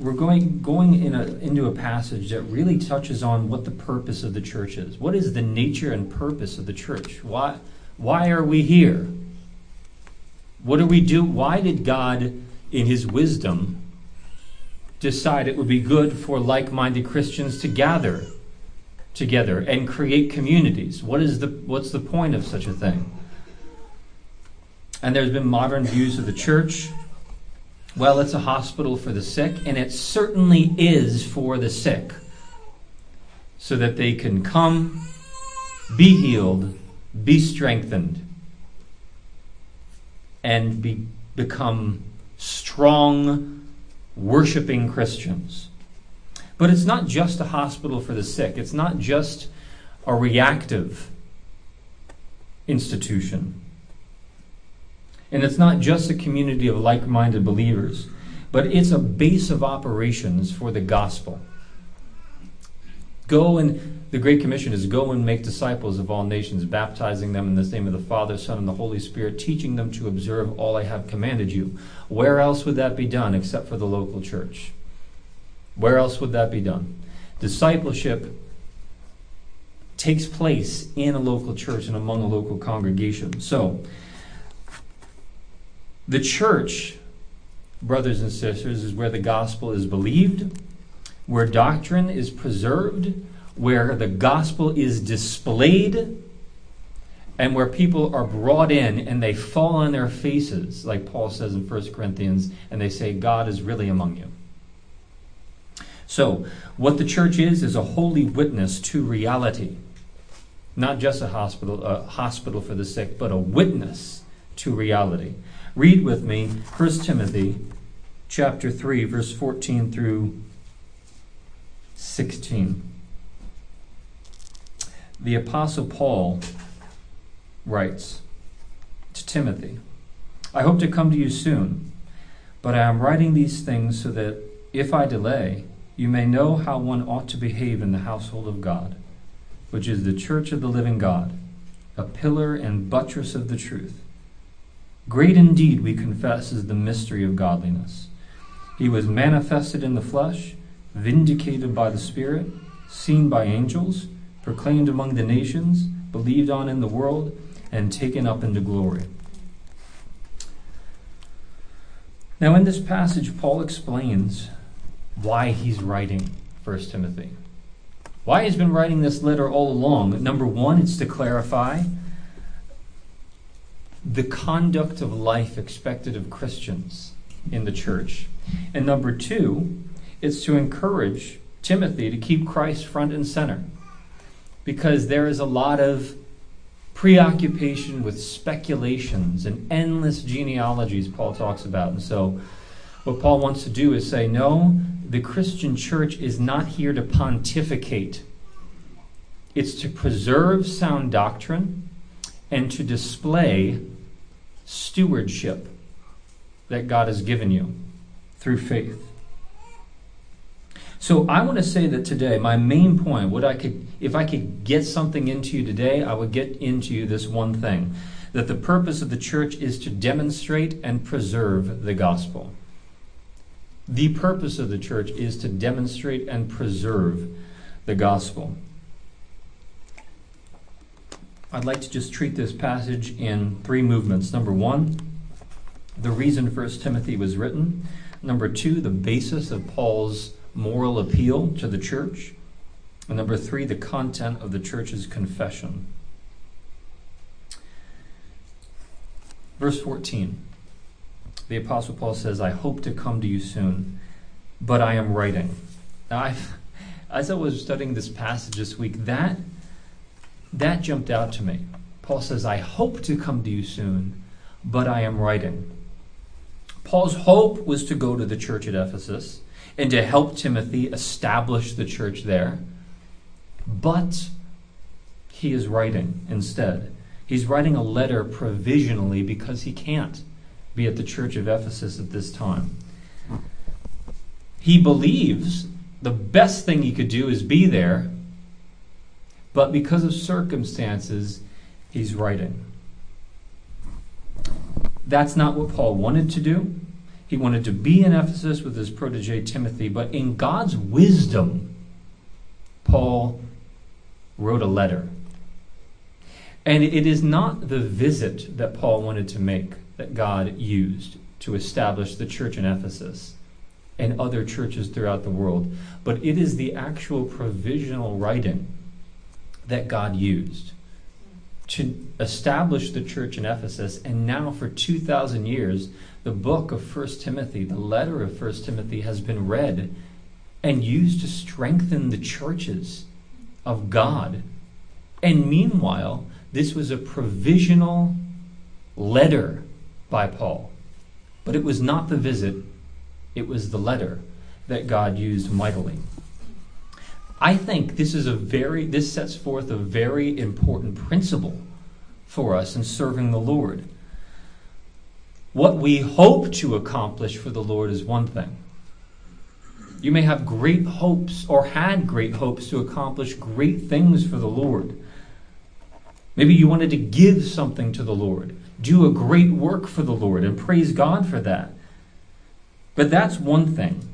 we're going going in a, into a passage that really touches on what the purpose of the church is. What is the nature and purpose of the church? Why why are we here? What do we do? Why did God, in His wisdom, decide it would be good for like-minded Christians to gather together and create communities? What is the what's the point of such a thing? And there's been modern views of the church well, it's a hospital for the sick, and it certainly is for the sick, so that they can come, be healed, be strengthened, and be, become strong, worshiping Christians. But it's not just a hospital for the sick, it's not just a reactive institution. And it's not just a community of like minded believers, but it's a base of operations for the gospel. Go and the Great Commission is go and make disciples of all nations, baptizing them in the name of the Father, Son, and the Holy Spirit, teaching them to observe all I have commanded you. Where else would that be done except for the local church? Where else would that be done? Discipleship takes place in a local church and among a local congregation. So, the church, brothers and sisters, is where the gospel is believed, where doctrine is preserved, where the gospel is displayed, and where people are brought in and they fall on their faces, like Paul says in 1 Corinthians, and they say, God is really among you. So, what the church is, is a holy witness to reality. Not just a hospital, a hospital for the sick, but a witness to reality. Read with me 1 Timothy chapter 3 verse 14 through 16. The apostle Paul writes to Timothy, I hope to come to you soon, but I am writing these things so that if I delay, you may know how one ought to behave in the household of God, which is the church of the living God, a pillar and buttress of the truth. Great indeed, we confess, is the mystery of godliness. He was manifested in the flesh, vindicated by the Spirit, seen by angels, proclaimed among the nations, believed on in the world, and taken up into glory. Now, in this passage, Paul explains why he's writing 1 Timothy. Why he's been writing this letter all along. Number one, it's to clarify the conduct of life expected of Christians in the church. And number two, it's to encourage Timothy to keep Christ front and center. Because there is a lot of preoccupation with speculations and endless genealogies, Paul talks about. And so, what Paul wants to do is say, no, the Christian church is not here to pontificate, it's to preserve sound doctrine and to display stewardship that God has given you through faith. So I want to say that today, my main point, what I could, if I could get something into you today, I would get into you this one thing that the purpose of the church is to demonstrate and preserve the gospel. The purpose of the church is to demonstrate and preserve the gospel. I'd like to just treat this passage in three movements. Number one, the reason First Timothy was written. Number two, the basis of Paul's moral appeal to the church. And number three, the content of the church's confession. Verse 14, the Apostle Paul says, I hope to come to you soon, but I am writing. Now, I've, as I was studying this passage this week, that that jumped out to me. Paul says, I hope to come to you soon, but I am writing. Paul's hope was to go to the church at Ephesus and to help Timothy establish the church there. But he is writing instead. He's writing a letter provisionally because he can't be at the church of Ephesus at this time. He believes the best thing he could do is be there but because of circumstances, he's writing. That's not what Paul wanted to do. He wanted to be in Ephesus with his protege Timothy, but in God's wisdom, Paul wrote a letter. And it is not the visit that Paul wanted to make that God used to establish the church in Ephesus and other churches throughout the world, but it is the actual provisional writing that God used to establish the church in Ephesus. And now, for 2,000 years, the book of 1 Timothy, the letter of 1 Timothy, has been read and used to strengthen the churches of God. And meanwhile, this was a provisional letter by Paul. But it was not the visit, it was the letter that God used mightily. I think this is a very this sets forth a very important principle for us in serving the Lord. What we hope to accomplish for the Lord is one thing. You may have great hopes or had great hopes to accomplish great things for the Lord. Maybe you wanted to give something to the Lord, do a great work for the Lord, and praise God for that. But that's one thing.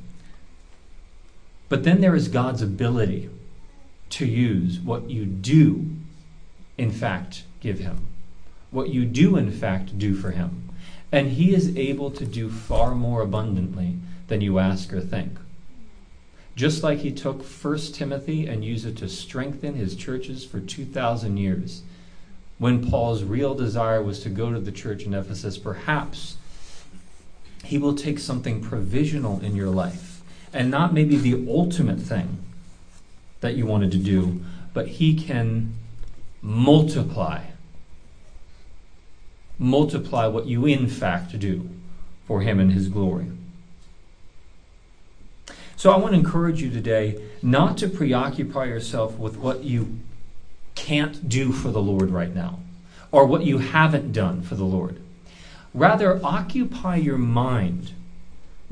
But then there is God's ability to use what you do, in fact, give Him. What you do, in fact, do for Him. And He is able to do far more abundantly than you ask or think. Just like He took 1 Timothy and used it to strengthen His churches for 2,000 years. When Paul's real desire was to go to the church in Ephesus, perhaps He will take something provisional in your life and not maybe the ultimate thing that you wanted to do, but He can multiply. Multiply what you in fact do for Him and His glory. So I want to encourage you today not to preoccupy yourself with what you can't do for the Lord right now or what you haven't done for the Lord. Rather, occupy your mind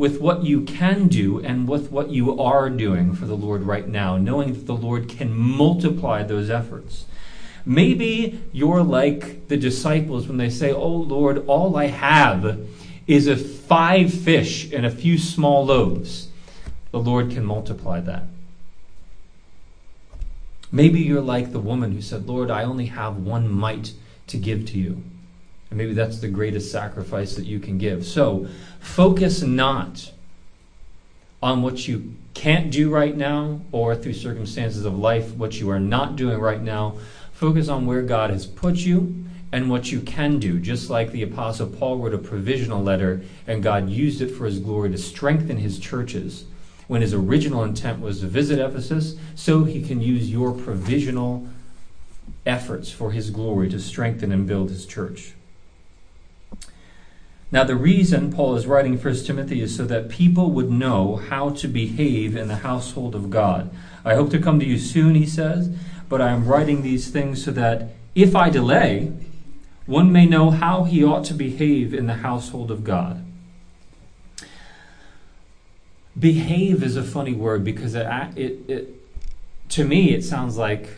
with what you can do and with what you are doing for the Lord right now, knowing that the Lord can multiply those efforts. Maybe you're like the disciples when they say, Oh Lord, all I have is a five fish and a few small loaves. The Lord can multiply that. Maybe you're like the woman who said, Lord, I only have one mite to give to you. And maybe that's the greatest sacrifice that you can give. So focus not on what you can't do right now or through circumstances of life, what you are not doing right now. Focus on where God has put you and what you can do. Just like the Apostle Paul wrote a provisional letter and God used it for his glory to strengthen his churches when his original intent was to visit Ephesus, so he can use your provisional efforts for his glory to strengthen and build his church. Now, the reason Paul is writing 1 Timothy is so that people would know how to behave in the household of God. I hope to come to you soon, he says, but I am writing these things so that if I delay, one may know how he ought to behave in the household of God. Behave is a funny word because it, it, it to me it sounds like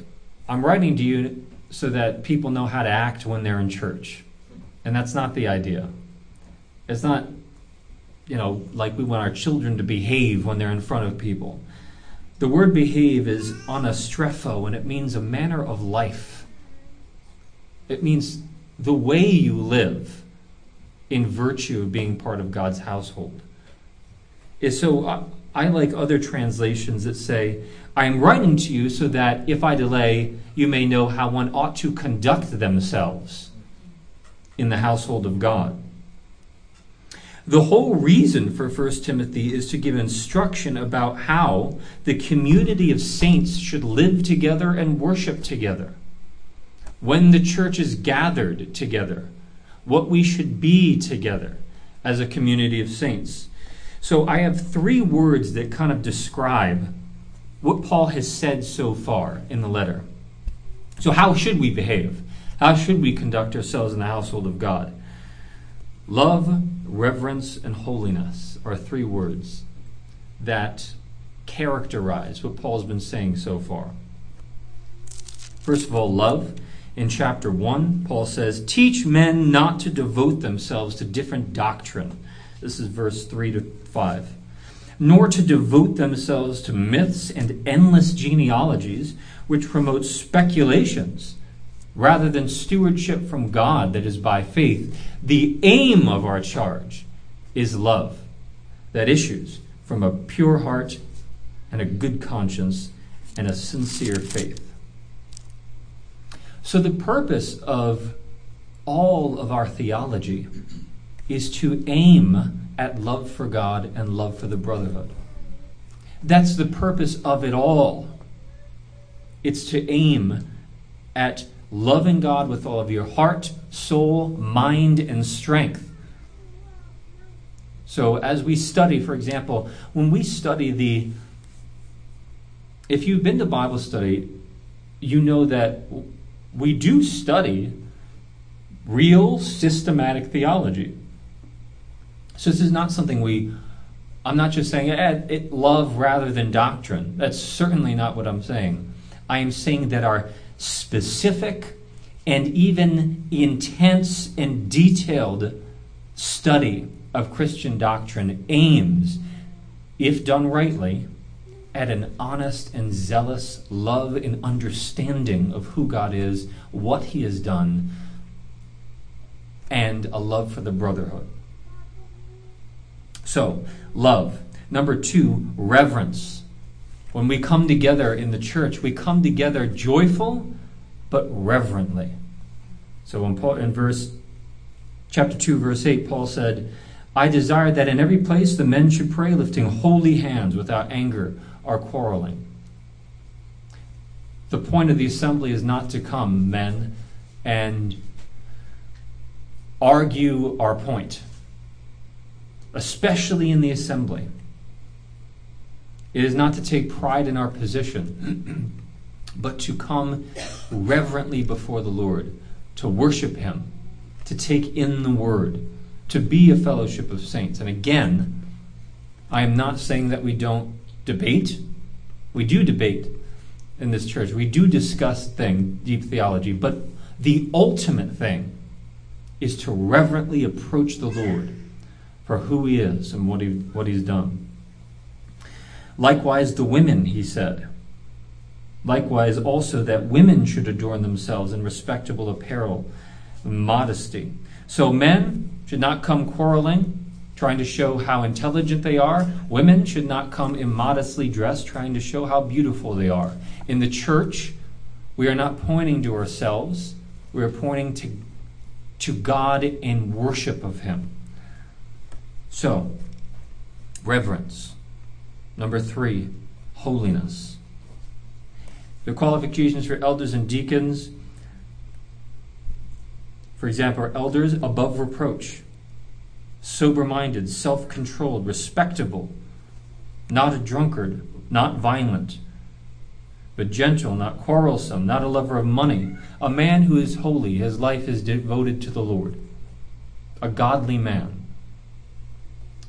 I'm writing to you so that people know how to act when they're in church. And that's not the idea. It's not, you know, like we want our children to behave when they're in front of people. The word behave is anastrepho, and it means a manner of life. It means the way you live in virtue of being part of God's household. So I, I like other translations that say, I am writing to you so that if I delay, you may know how one ought to conduct themselves in the household of God. The whole reason for 1 Timothy is to give instruction about how the community of saints should live together and worship together. When the church is gathered together, what we should be together as a community of saints. So I have three words that kind of describe what Paul has said so far in the letter. So, how should we behave? How should we conduct ourselves in the household of God? Love, reverence, and holiness are three words that characterize what Paul's been saying so far. First of all, love. In chapter 1, Paul says, Teach men not to devote themselves to different doctrine. This is verse 3 to 5. Nor to devote themselves to myths and endless genealogies, which promote speculations rather than stewardship from God that is by faith. The aim of our charge is love that issues from a pure heart and a good conscience and a sincere faith. So, the purpose of all of our theology is to aim at love for God and love for the brotherhood. That's the purpose of it all. It's to aim at loving God with all of your heart, soul, mind, and strength. So, as we study, for example, when we study the. If you've been to Bible study, you know that we do study real systematic theology. So this is not something we I'm not just saying eh, it love rather than doctrine. That's certainly not what I'm saying. I am saying that our specific and even intense and detailed study of Christian doctrine aims, if done rightly, at an honest and zealous love and understanding of who God is, what He has done, and a love for the brotherhood. So, love. Number two, reverence. When we come together in the church, we come together joyful but reverently. So in, Paul, in verse chapter 2 verse 8 Paul said, "I desire that in every place the men should pray lifting holy hands without anger or quarreling. The point of the assembly is not to come, men, and argue our point, especially in the assembly. It is not to take pride in our position, but to come reverently before the Lord, to worship Him, to take in the Word, to be a fellowship of saints. And again, I am not saying that we don't debate. We do debate in this church. We do discuss thing, deep theology, but the ultimate thing is to reverently approach the Lord for who he is and what he what he's done. Likewise the women, he said. Likewise also that women should adorn themselves in respectable apparel, modesty. So men should not come quarreling, trying to show how intelligent they are. Women should not come immodestly dressed, trying to show how beautiful they are. In the church, we are not pointing to ourselves, we are pointing to, to God in worship of Him. So, reverence. Number three, holiness. The qualifications for elders and deacons, for example, are elders above reproach sober minded, self controlled, respectable, not a drunkard, not violent, but gentle, not quarrelsome, not a lover of money, a man who is holy, his life is devoted to the Lord, a godly man.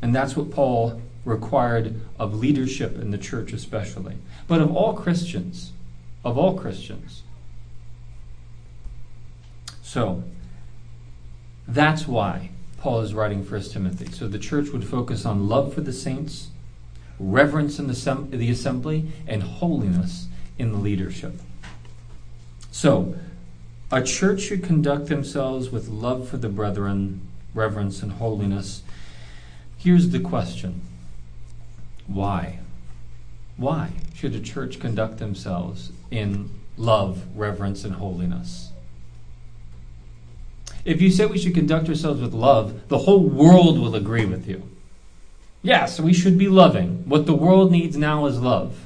And that's what Paul required of leadership in the church, especially, but of all Christians, of all Christians. So, that's why Paul is writing 1 Timothy. So the church would focus on love for the saints, reverence in the, the assembly, and holiness in the leadership. So, a church should conduct themselves with love for the brethren, reverence, and holiness. Here's the question Why? Why should a church conduct themselves in love, reverence, and holiness? If you say we should conduct ourselves with love, the whole world will agree with you. Yes, we should be loving. What the world needs now is love.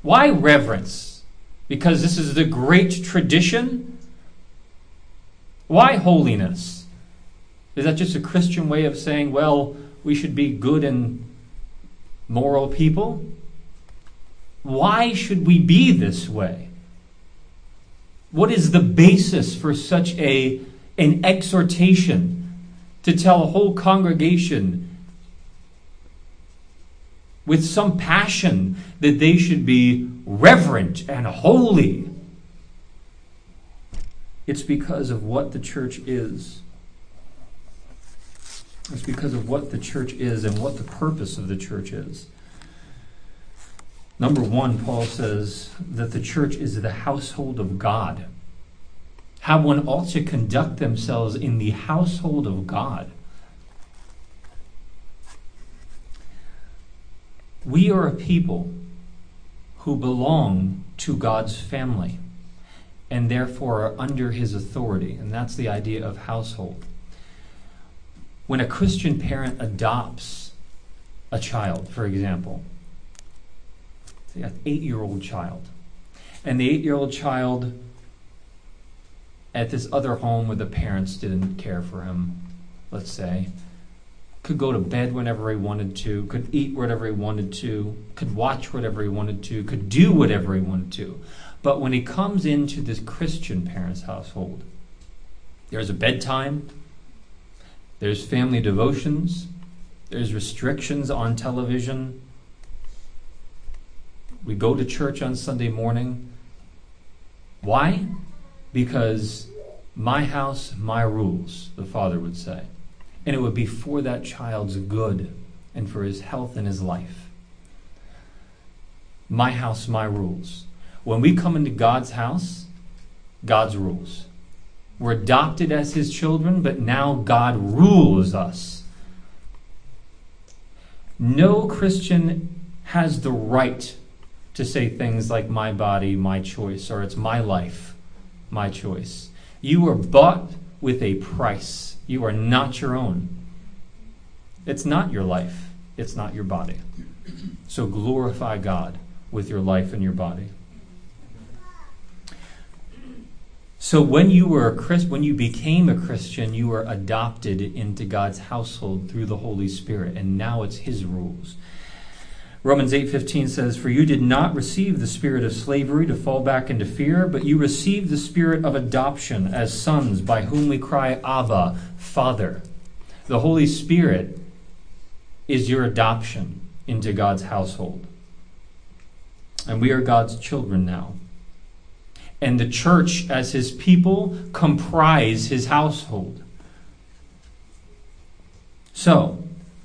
Why reverence? Because this is the great tradition? Why holiness? Is that just a Christian way of saying, well, we should be good and moral people? Why should we be this way? What is the basis for such a an exhortation to tell a whole congregation with some passion that they should be reverent and holy. It's because of what the church is. It's because of what the church is and what the purpose of the church is. Number one, Paul says that the church is the household of God. How one ought to conduct themselves in the household of God. We are a people who belong to God's family and therefore are under his authority. And that's the idea of household. When a Christian parent adopts a child, for example, an eight year old child, and the eight year old child at this other home where the parents didn't care for him, let's say, could go to bed whenever he wanted to, could eat whatever he wanted to, could watch whatever he wanted to, could do whatever he wanted to. But when he comes into this Christian parent's household, there's a bedtime, there's family devotions, there's restrictions on television. We go to church on Sunday morning. Why? Because my house, my rules, the father would say. And it would be for that child's good and for his health and his life. My house, my rules. When we come into God's house, God's rules. We're adopted as his children, but now God rules us. No Christian has the right to say things like my body, my choice, or it's my life, my choice. You were bought with a price. You are not your own. It's not your life, it's not your body. So glorify God with your life and your body. So when you were a Christ, when you became a Christian, you were adopted into God's household through the Holy Spirit, and now it's His rules. Romans 8:15 says, "For you did not receive the spirit of slavery to fall back into fear, but you received the spirit of adoption as sons, by whom we cry, Abba, Father." The Holy Spirit is your adoption into God's household. And we are God's children now and the church as his people comprise his household. So,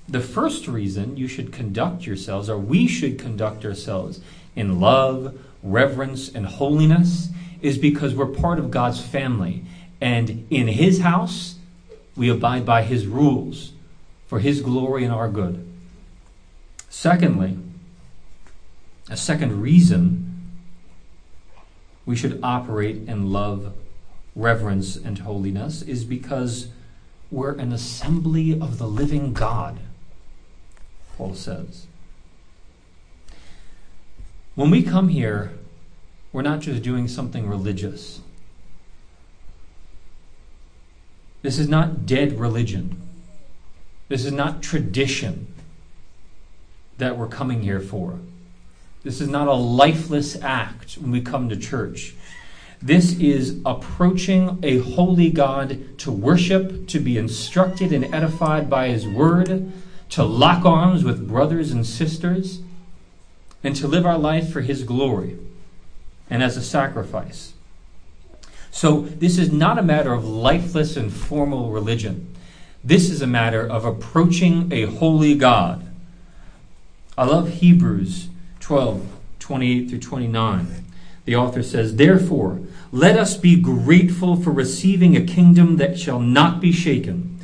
the first reason you should conduct yourselves, or we should conduct ourselves in love, reverence, and holiness, is because we're part of God's family. And in his house, we abide by his rules for his glory and our good. Secondly, a second reason we should operate in love, reverence, and holiness is because we're an assembly of the living God, Paul says. When we come here, we're not just doing something religious. This is not dead religion. This is not tradition that we're coming here for. This is not a lifeless act when we come to church. This is approaching a holy God to worship, to be instructed and edified by His Word, to lock arms with brothers and sisters, and to live our life for His glory and as a sacrifice. So, this is not a matter of lifeless and formal religion. This is a matter of approaching a holy God. I love Hebrews 12, 28 through 29. The author says, Therefore, let us be grateful for receiving a kingdom that shall not be shaken.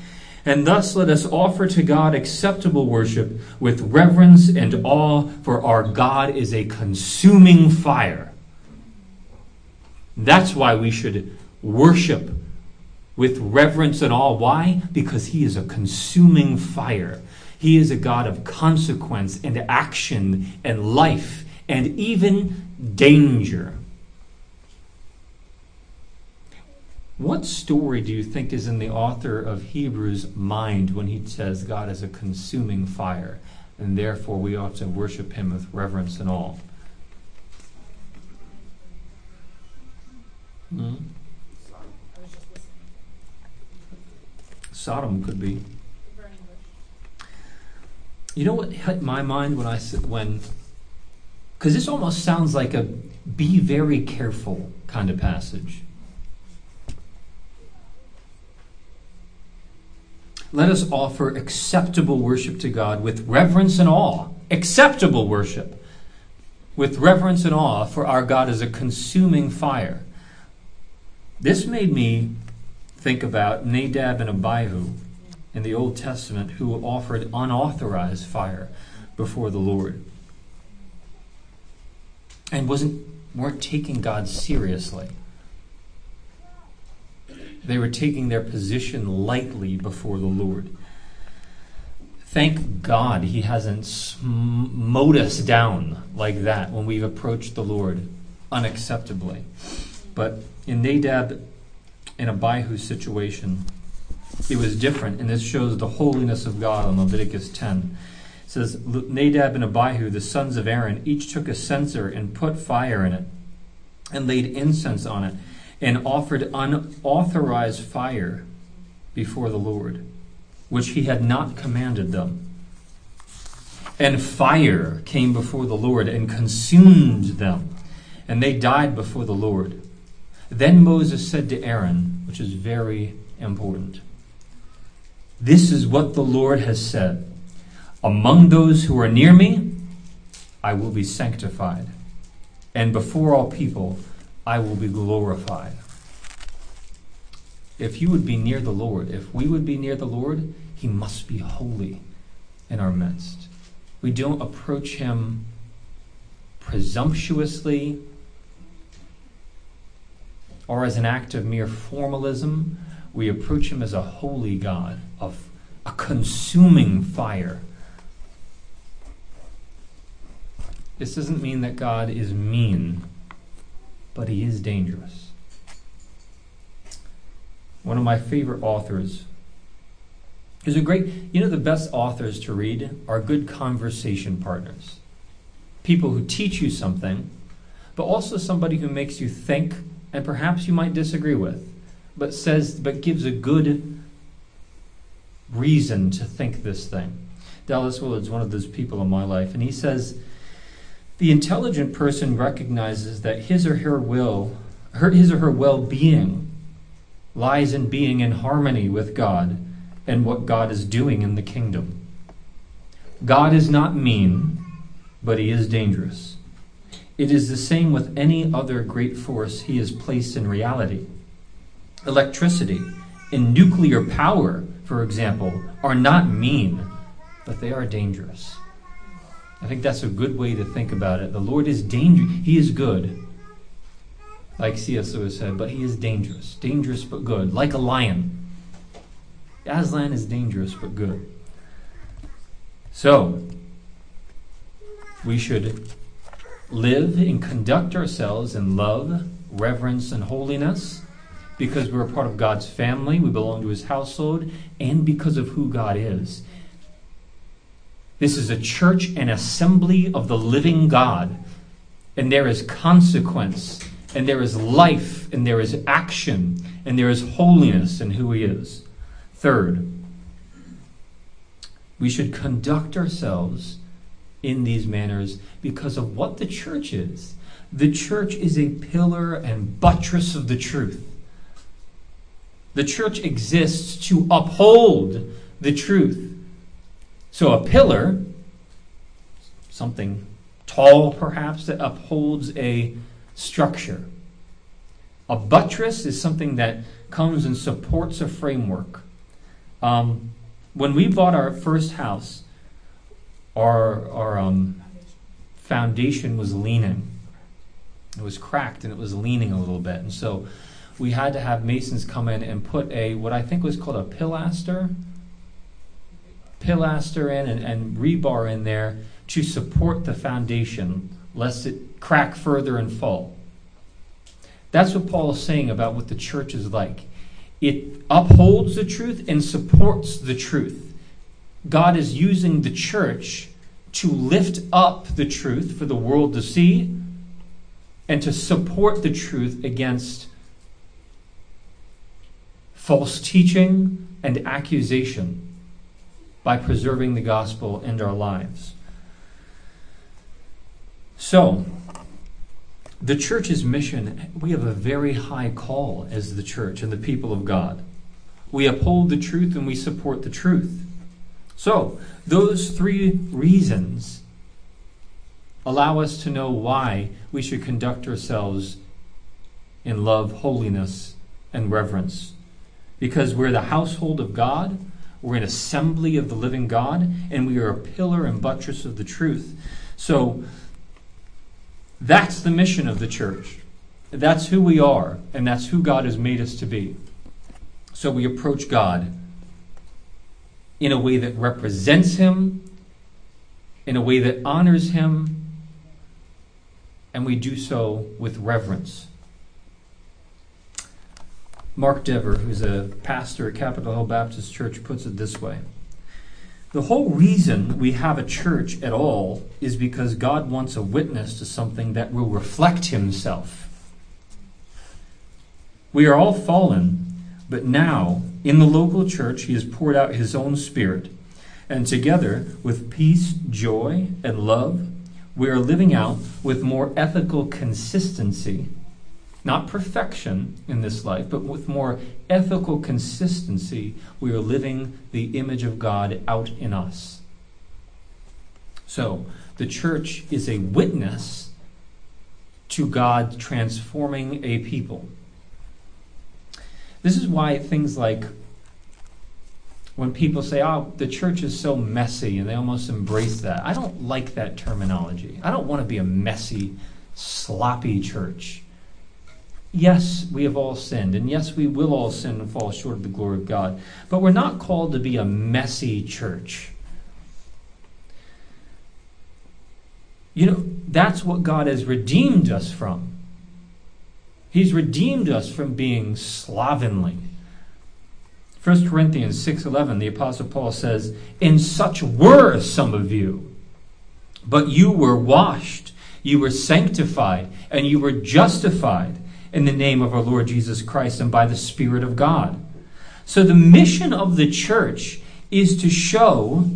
And thus let us offer to God acceptable worship with reverence and awe, for our God is a consuming fire. That's why we should worship with reverence and awe. Why? Because He is a consuming fire. He is a God of consequence and action and life and even danger. What story do you think is in the author of Hebrews' mind when he says God is a consuming fire and therefore we ought to worship him with reverence and awe? Hmm? Sodom could be. You know what hit my mind when I said, when because this almost sounds like a be very careful kind of passage. Let us offer acceptable worship to God with reverence and awe. Acceptable worship with reverence and awe, for our God is a consuming fire. This made me think about Nadab and Abihu in the Old Testament who offered unauthorized fire before the Lord and wasn't weren't taking God seriously. They were taking their position lightly before the Lord. Thank God he hasn't smote us down like that when we've approached the Lord unacceptably. But in Nadab and Abihu's situation, it was different, and this shows the holiness of God in Leviticus 10. It says, Nadab and Abihu, the sons of Aaron, each took a censer and put fire in it, and laid incense on it, and offered unauthorized fire before the Lord, which he had not commanded them. And fire came before the Lord and consumed them, and they died before the Lord. Then Moses said to Aaron, which is very important This is what the Lord has said Among those who are near me, I will be sanctified, and before all people, I will be glorified. If you would be near the Lord, if we would be near the Lord, he must be holy in our midst. We don't approach him presumptuously or as an act of mere formalism. We approach him as a holy God, of a consuming fire. This doesn't mean that God is mean, but he is dangerous. One of my favorite authors is a great, you know, the best authors to read are good conversation partners. People who teach you something, but also somebody who makes you think and perhaps you might disagree with, but says, but gives a good reason to think this thing. Dallas Willard's one of those people in my life, and he says, the intelligent person recognizes that his or her will, her, his or her well being, lies in being in harmony with God and what God is doing in the kingdom. God is not mean, but he is dangerous. It is the same with any other great force he has placed in reality. Electricity and nuclear power, for example, are not mean, but they are dangerous. I think that's a good way to think about it. The Lord is dangerous. He is good, like C.S. Lewis said, but he is dangerous. Dangerous but good, like a lion. Aslan is dangerous but good. So, we should live and conduct ourselves in love, reverence, and holiness because we're a part of God's family, we belong to his household, and because of who God is. This is a church and assembly of the living God, and there is consequence, and there is life, and there is action, and there is holiness in who he is. Third, we should conduct ourselves in these manners because of what the church is. The church is a pillar and buttress of the truth. The church exists to uphold the truth. So, a pillar, something tall perhaps, that upholds a structure. A buttress is something that comes and supports a framework. Um, when we bought our first house, our, our um, foundation was leaning. It was cracked and it was leaning a little bit. And so we had to have masons come in and put a, what I think was called a pilaster, pilaster in and, and rebar in there to support the foundation, lest it crack further and fall. That's what Paul is saying about what the church is like. It upholds the truth and supports the truth. God is using the church to lift up the truth for the world to see and to support the truth against false teaching and accusation by preserving the gospel in our lives. So, the church's mission, we have a very high call as the church and the people of God. we uphold the truth, and we support the truth. So, those three reasons allow us to know why we should conduct ourselves in love, holiness, and reverence. Because we're the household of God, we're an assembly of the living God, and we are a pillar and buttress of the truth. So, that's the mission of the church. That's who we are, and that's who God has made us to be. So we approach God in a way that represents Him, in a way that honors Him, and we do so with reverence. Mark Dever, who's a pastor at Capitol Hill Baptist Church, puts it this way The whole reason we have a church at all is because God wants a witness to something that will reflect Himself. We are all fallen, but now, in the local church, He has poured out His own Spirit. And together, with peace, joy, and love, we are living out with more ethical consistency, not perfection in this life, but with more ethical consistency, we are living the image of God out in us. So, the church is a witness to God transforming a people. This is why things like when people say, oh, the church is so messy, and they almost embrace that. I don't like that terminology. I don't want to be a messy, sloppy church. Yes, we have all sinned, and yes, we will all sin and fall short of the glory of God. But we're not called to be a messy church. You know, that's what God has redeemed us from. He's redeemed us from being slovenly. 1 Corinthians 6:11 the apostle Paul says, "In such were some of you, but you were washed, you were sanctified, and you were justified in the name of our Lord Jesus Christ and by the Spirit of God." So the mission of the church is to show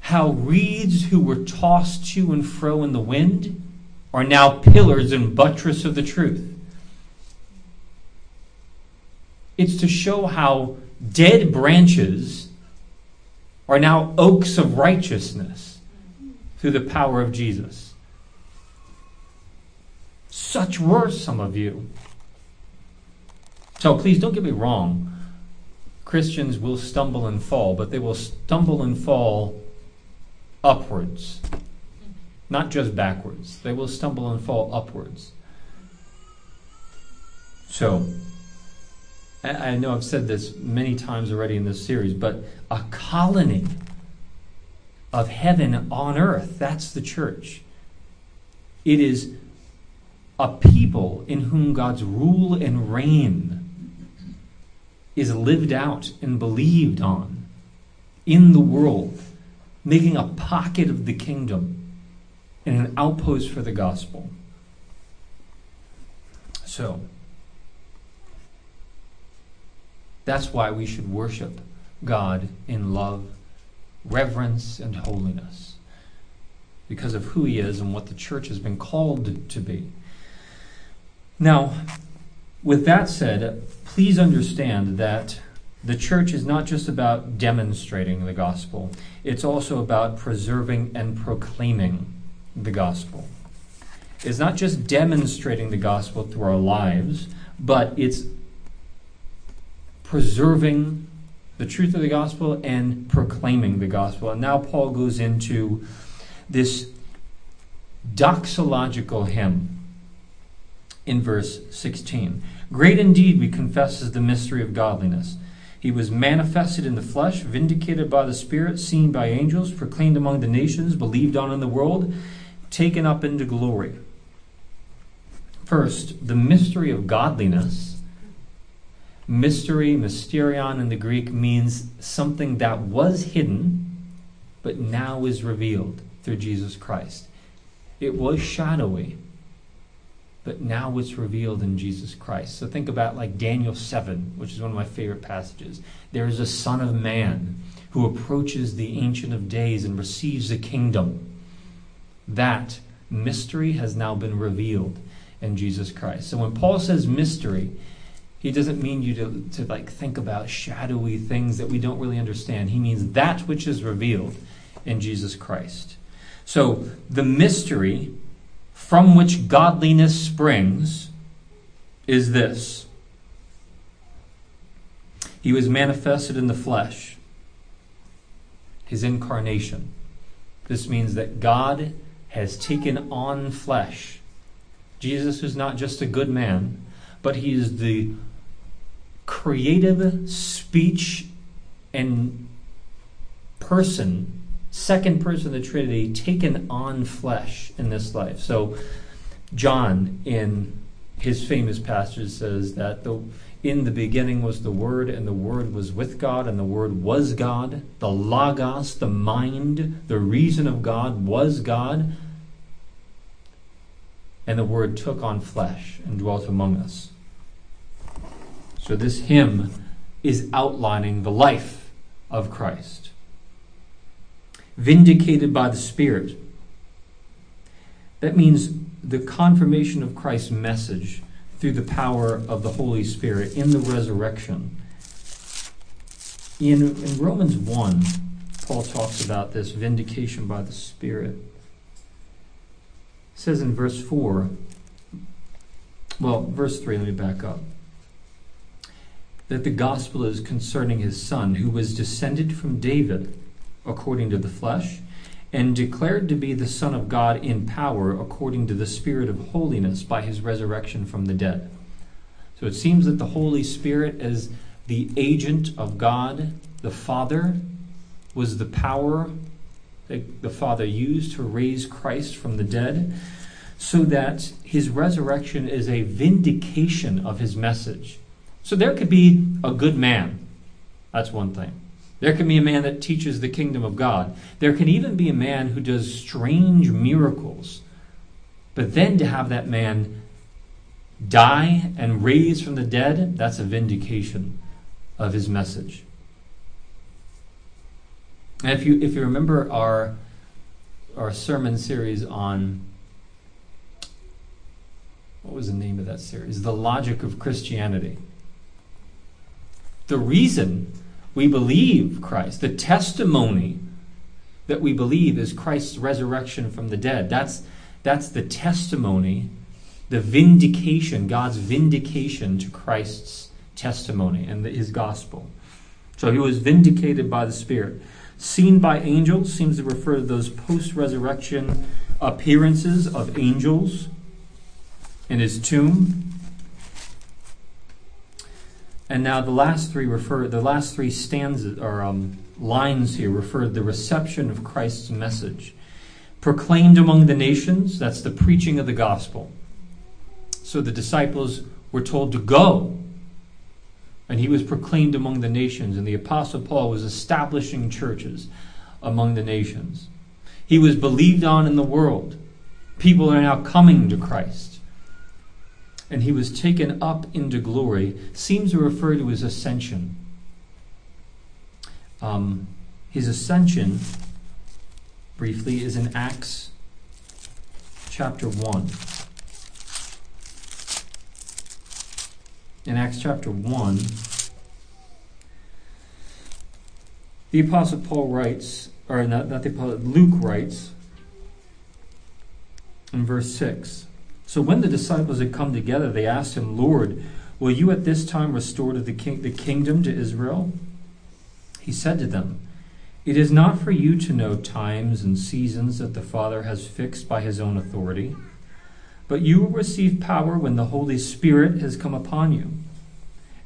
how reeds who were tossed to and fro in the wind are now pillars and buttress of the truth. It's to show how dead branches are now oaks of righteousness through the power of Jesus. Such were some of you. So please don't get me wrong. Christians will stumble and fall, but they will stumble and fall upwards not just backwards. They will stumble and fall upwards. So, I know I've said this many times already in this series, but a colony of heaven on earth, that's the church. It is a people in whom God's rule and reign is lived out and believed on in the world, making a pocket of the kingdom and an outpost for the gospel. So, that's why we should worship God in love, reverence, and holiness. Because of who He is and what the church has been called to be. Now, with that said, please understand that the church is not just about demonstrating the gospel, it's also about preserving and proclaiming the gospel. It's not just demonstrating the gospel through our lives, but it's preserving the truth of the gospel and proclaiming the gospel. And now Paul goes into this doxological hymn in verse 16. Great indeed, we confess, is the mystery of godliness. He was manifested in the flesh, vindicated by the Spirit, seen by angels, proclaimed among the nations, believed on in the world taken up into glory. First, the mystery of godliness. Mystery, mysterion in the Greek, means something that was hidden, but now is revealed through Jesus Christ. It was shadowy, but now it's revealed in Jesus Christ. So think about like Daniel 7, which is one of my favorite passages. There is a Son of Man who approaches the Ancient of Days and receives a kingdom that mystery has now been revealed in Jesus Christ. So when Paul says mystery, He doesn't mean you to, to like think about shadowy things that we don't really understand. He means that which is revealed in Jesus Christ. So the mystery from which godliness springs is this. He was manifested in the flesh, his incarnation. This means that God has taken on flesh. Jesus is not just a good man, but he is the creative speech and person, second person of the Trinity, taken on flesh in this life. So, John, in his famous passage, says that the in the beginning was the Word, and the Word was with God, and the Word was God. The Logos, the mind, the reason of God was God. And the Word took on flesh and dwelt among us. So this hymn is outlining the life of Christ. Vindicated by the Spirit. That means the confirmation of Christ's message through the power of the Holy Spirit in the resurrection. In, in Romans 1, Paul talks about this vindication by the Spirit. It says in verse 4, well, verse 3, let me back up. That the gospel is concerning his son, who was descended from David according to the flesh, and declared to be the Son of God in power according to the Spirit of holiness by his resurrection from the dead. So it seems that the Holy Spirit, as the agent of God the Father, was the power that the Father used to raise Christ from the dead, so that his resurrection is a vindication of his message. So there could be a good man. That's one thing. There can be a man that teaches the kingdom of God. There can even be a man who does strange miracles. But then to have that man die and raise from the dead, that's a vindication of his message. And if you if you remember our our sermon series on what was the name of that series? The logic of Christianity. The reason we believe Christ. The testimony that we believe is Christ's resurrection from the dead. That's, that's the testimony, the vindication, God's vindication to Christ's testimony and his gospel. So he was vindicated by the Spirit. Seen by angels seems to refer to those post resurrection appearances of angels in his tomb. And now the last three refer the last three stanzas or um, lines here refer to the reception of Christ's message. Proclaimed among the nations, that's the preaching of the gospel. So the disciples were told to go. And he was proclaimed among the nations, and the Apostle Paul was establishing churches among the nations. He was believed on in the world. People are now coming to Christ and he was taken up into glory seems to refer to his ascension. Um, his ascension, briefly, is in Acts chapter 1. In Acts chapter 1, the Apostle Paul writes, or not, not the Apostle, Luke writes in verse 6 so when the disciples had come together, they asked him, Lord, will you at this time restore to the, king- the kingdom to Israel? He said to them, It is not for you to know times and seasons that the Father has fixed by his own authority, but you will receive power when the Holy Spirit has come upon you.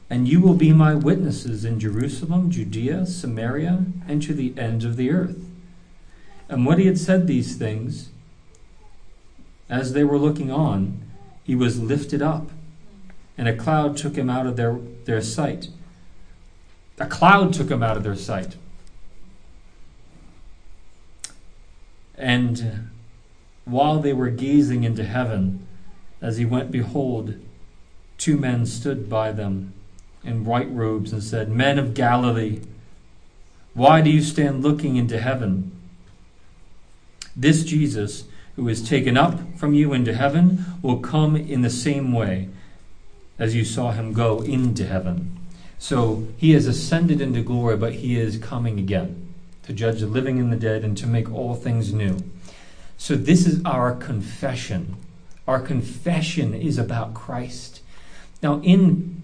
And you will be my witnesses in Jerusalem, Judea, Samaria, and to the ends of the earth. And when he had said these things, as they were looking on, he was lifted up, and a cloud took him out of their, their sight. A cloud took him out of their sight. And while they were gazing into heaven, as he went, behold, two men stood by them in white robes and said, Men of Galilee, why do you stand looking into heaven? This Jesus who is taken up from you into heaven will come in the same way as you saw him go into heaven. So he has ascended into glory, but he is coming again to judge the living and the dead and to make all things new. So this is our confession. Our confession is about Christ. Now, in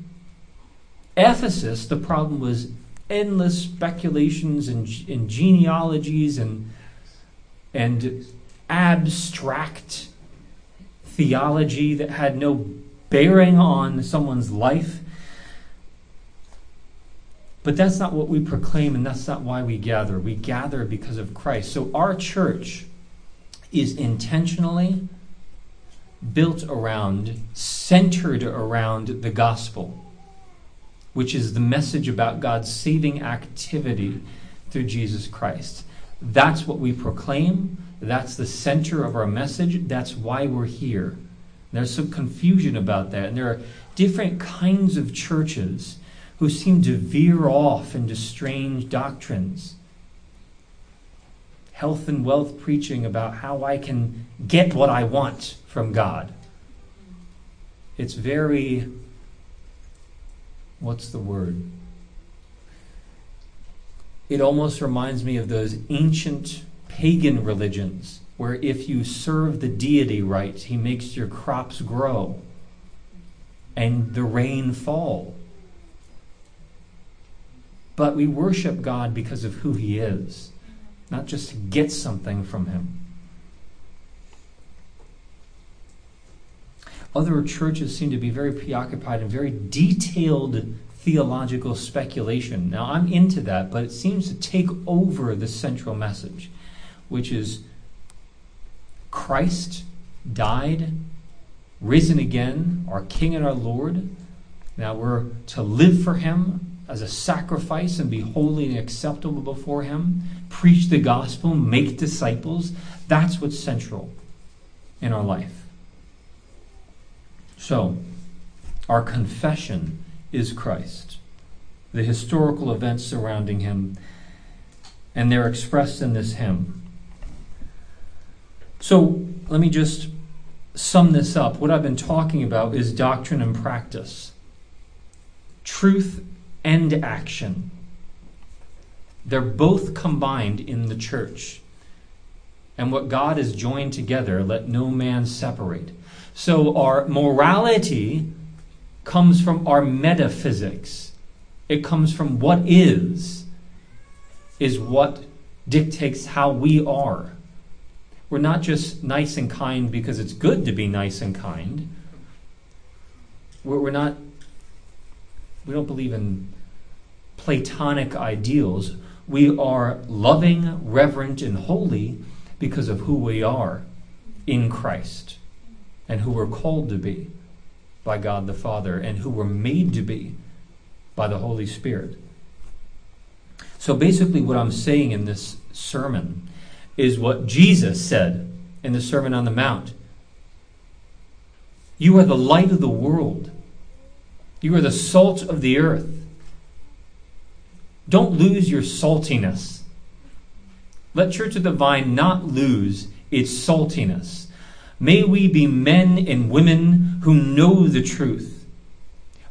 Ephesus, the problem was endless speculations and, and genealogies and, and abstract theology that had no bearing on someone's life. But that's not what we proclaim, and that's not why we gather. We gather because of Christ. So our church is intentionally built around, centered around the gospel, which is the message about God's saving activity through Jesus Christ. That's what we proclaim. That's the center of our message. That's why we're here. There's some confusion about that. And there are different kinds of churches who seem to veer off into strange doctrines. Health and wealth preaching about how I can get what I want from God. It's very, what's the word? It almost reminds me of those ancient pagan religions where if you serve the deity right, he makes your crops grow and the rain fall. But we worship God because of who he is, not just to get something from him. Other churches seem to be very preoccupied in very detailed theological speculation. Now, I'm into that, but it seems to take over the central message, which is Christ died, risen again, our King and our Lord. Now we're to live for Him as a sacrifice and be holy and acceptable before Him, preach the gospel, make disciples. That's what's central in our life. So, our confession is Christ, the historical events surrounding Him, and they're expressed in this hymn. So let me just sum this up. What I've been talking about is doctrine and practice, truth and action. They're both combined in the church. And what God has joined together, let no man separate. So our morality comes from our metaphysics. It comes from what is, is what dictates how we are. We're not just nice and kind because it's good to be nice and kind. We're, we're not, we don't believe in Platonic ideals. We are loving, reverent, and holy because of who we are in Christ and who we're called to be by God the Father and who we're made to be by the Holy Spirit. So basically, what I'm saying in this sermon is what Jesus said in the Sermon on the Mount. You are the light of the world. You are the salt of the earth. Don't lose your saltiness. Let Church of the Vine not lose its saltiness. May we be men and women who know the truth,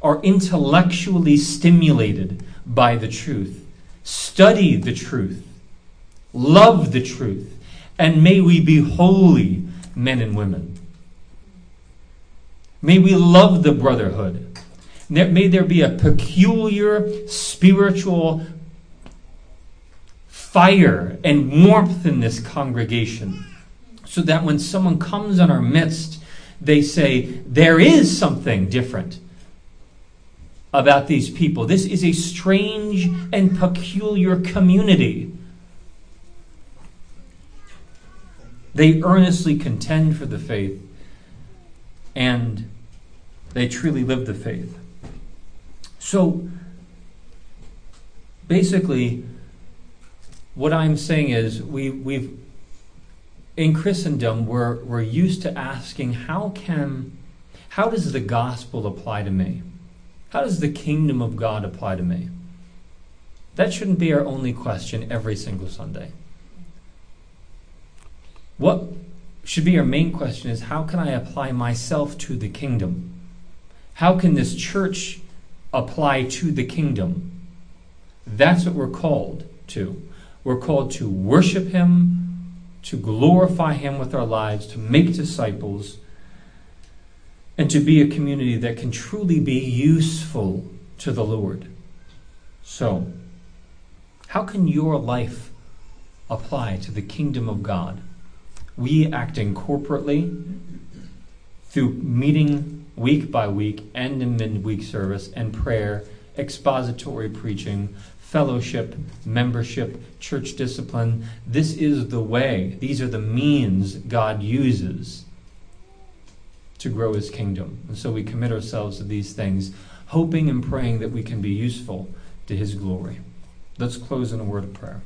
are intellectually stimulated by the truth, study the truth, love the truth, and may we be holy men and women. May we love the brotherhood. May there be a peculiar spiritual fire and warmth in this congregation so that when someone comes in our midst, they say, There is something different about these people. This is a strange and peculiar community. They earnestly contend for the faith and they truly live the faith. So basically, what I'm saying is we, we've in Christendom we're, we're used to asking how can how does the gospel apply to me? How does the kingdom of God apply to me? That shouldn't be our only question every single Sunday. What should be our main question is how can I apply myself to the kingdom? How can this church apply to the kingdom? That's what we're called to. We're called to worship Him, to glorify Him with our lives, to make disciples, and to be a community that can truly be useful to the Lord. So, how can your life apply to the kingdom of God? We acting corporately through meeting week by week and in midweek service and prayer, expository preaching, fellowship, membership, church discipline. This is the way, these are the means God uses to grow his kingdom. And so we commit ourselves to these things, hoping and praying that we can be useful to his glory. Let's close in a word of prayer.